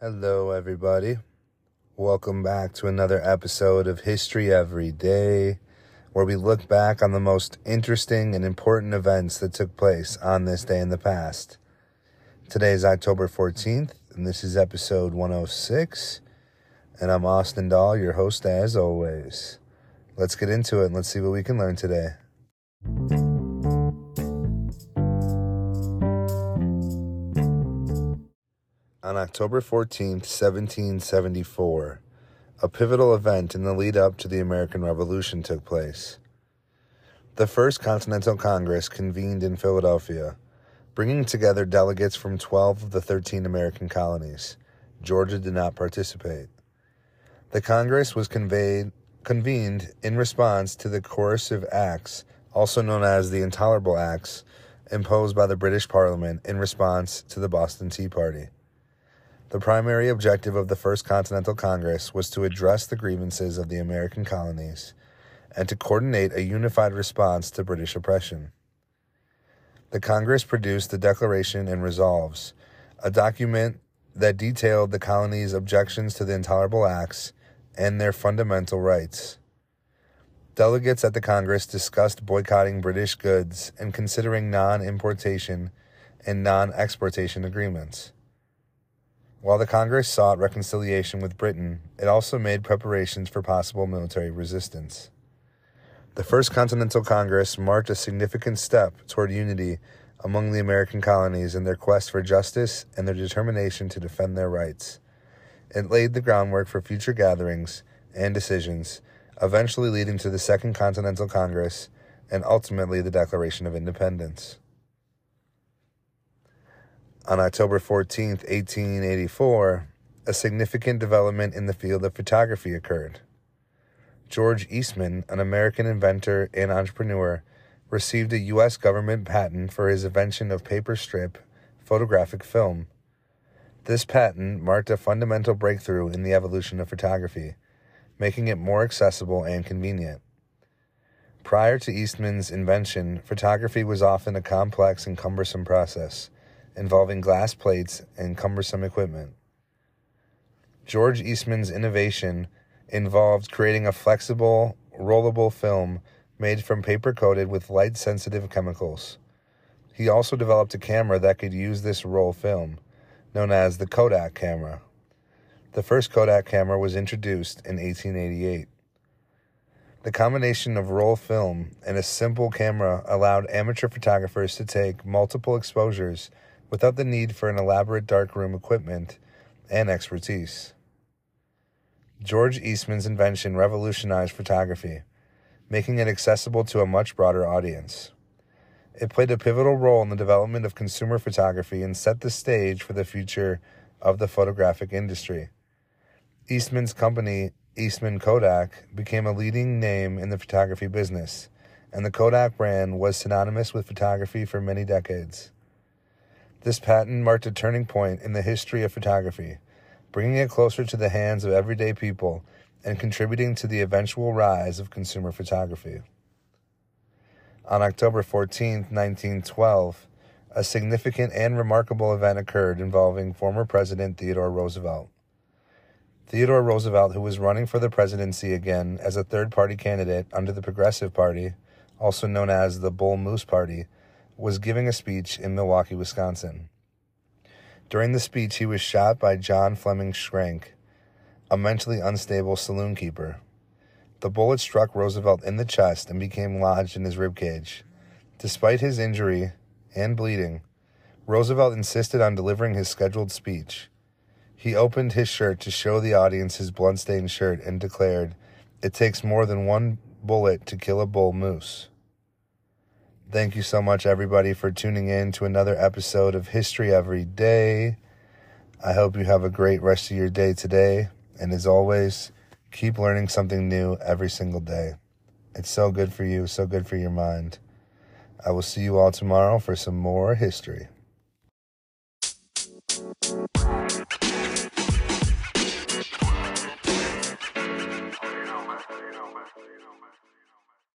Hello, everybody. Welcome back to another episode of History Every Day, where we look back on the most interesting and important events that took place on this day in the past. Today is October 14th, and this is episode 106. And I'm Austin Dahl, your host as always. Let's get into it and let's see what we can learn today. On October 14th, 1774, a pivotal event in the lead up to the American Revolution took place. The First Continental Congress convened in Philadelphia, bringing together delegates from 12 of the 13 American colonies. Georgia did not participate. The Congress was conveyed, convened in response to the coercive acts, also known as the Intolerable Acts, imposed by the British Parliament in response to the Boston Tea Party. The primary objective of the First Continental Congress was to address the grievances of the American colonies and to coordinate a unified response to British oppression. The Congress produced the Declaration and Resolves, a document that detailed the colonies' objections to the intolerable acts and their fundamental rights. Delegates at the Congress discussed boycotting British goods and considering non importation and non exportation agreements. While the Congress sought reconciliation with Britain, it also made preparations for possible military resistance. The First Continental Congress marked a significant step toward unity among the American colonies in their quest for justice and their determination to defend their rights. It laid the groundwork for future gatherings and decisions, eventually leading to the Second Continental Congress and ultimately the Declaration of Independence. On October 14, 1884, a significant development in the field of photography occurred. George Eastman, an American inventor and entrepreneur, received a U.S. government patent for his invention of paper strip photographic film. This patent marked a fundamental breakthrough in the evolution of photography, making it more accessible and convenient. Prior to Eastman's invention, photography was often a complex and cumbersome process involving glass plates and cumbersome equipment. George Eastman's innovation involved creating a flexible, rollable film made from paper coated with light sensitive chemicals. He also developed a camera that could use this roll film, known as the Kodak camera. The first Kodak camera was introduced in 1888. The combination of roll film and a simple camera allowed amateur photographers to take multiple exposures without the need for an elaborate darkroom equipment and expertise. George Eastman's invention revolutionized photography, making it accessible to a much broader audience. It played a pivotal role in the development of consumer photography and set the stage for the future of the photographic industry. Eastman's company, Eastman Kodak, became a leading name in the photography business, and the Kodak brand was synonymous with photography for many decades. This patent marked a turning point in the history of photography, bringing it closer to the hands of everyday people and contributing to the eventual rise of consumer photography. On October 14, 1912, a significant and remarkable event occurred involving former President Theodore Roosevelt. Theodore Roosevelt, who was running for the presidency again as a third party candidate under the Progressive Party, also known as the Bull Moose Party, was giving a speech in Milwaukee, Wisconsin. During the speech, he was shot by John Fleming Schrank, a mentally unstable saloon keeper. The bullet struck Roosevelt in the chest and became lodged in his ribcage. Despite his injury and bleeding, Roosevelt insisted on delivering his scheduled speech. He opened his shirt to show the audience his blood-stained shirt and declared, It takes more than one bullet to kill a bull moose. Thank you so much, everybody, for tuning in to another episode of History Every Day. I hope you have a great rest of your day today. And as always, Keep learning something new every single day. It's so good for you, so good for your mind. I will see you all tomorrow for some more history.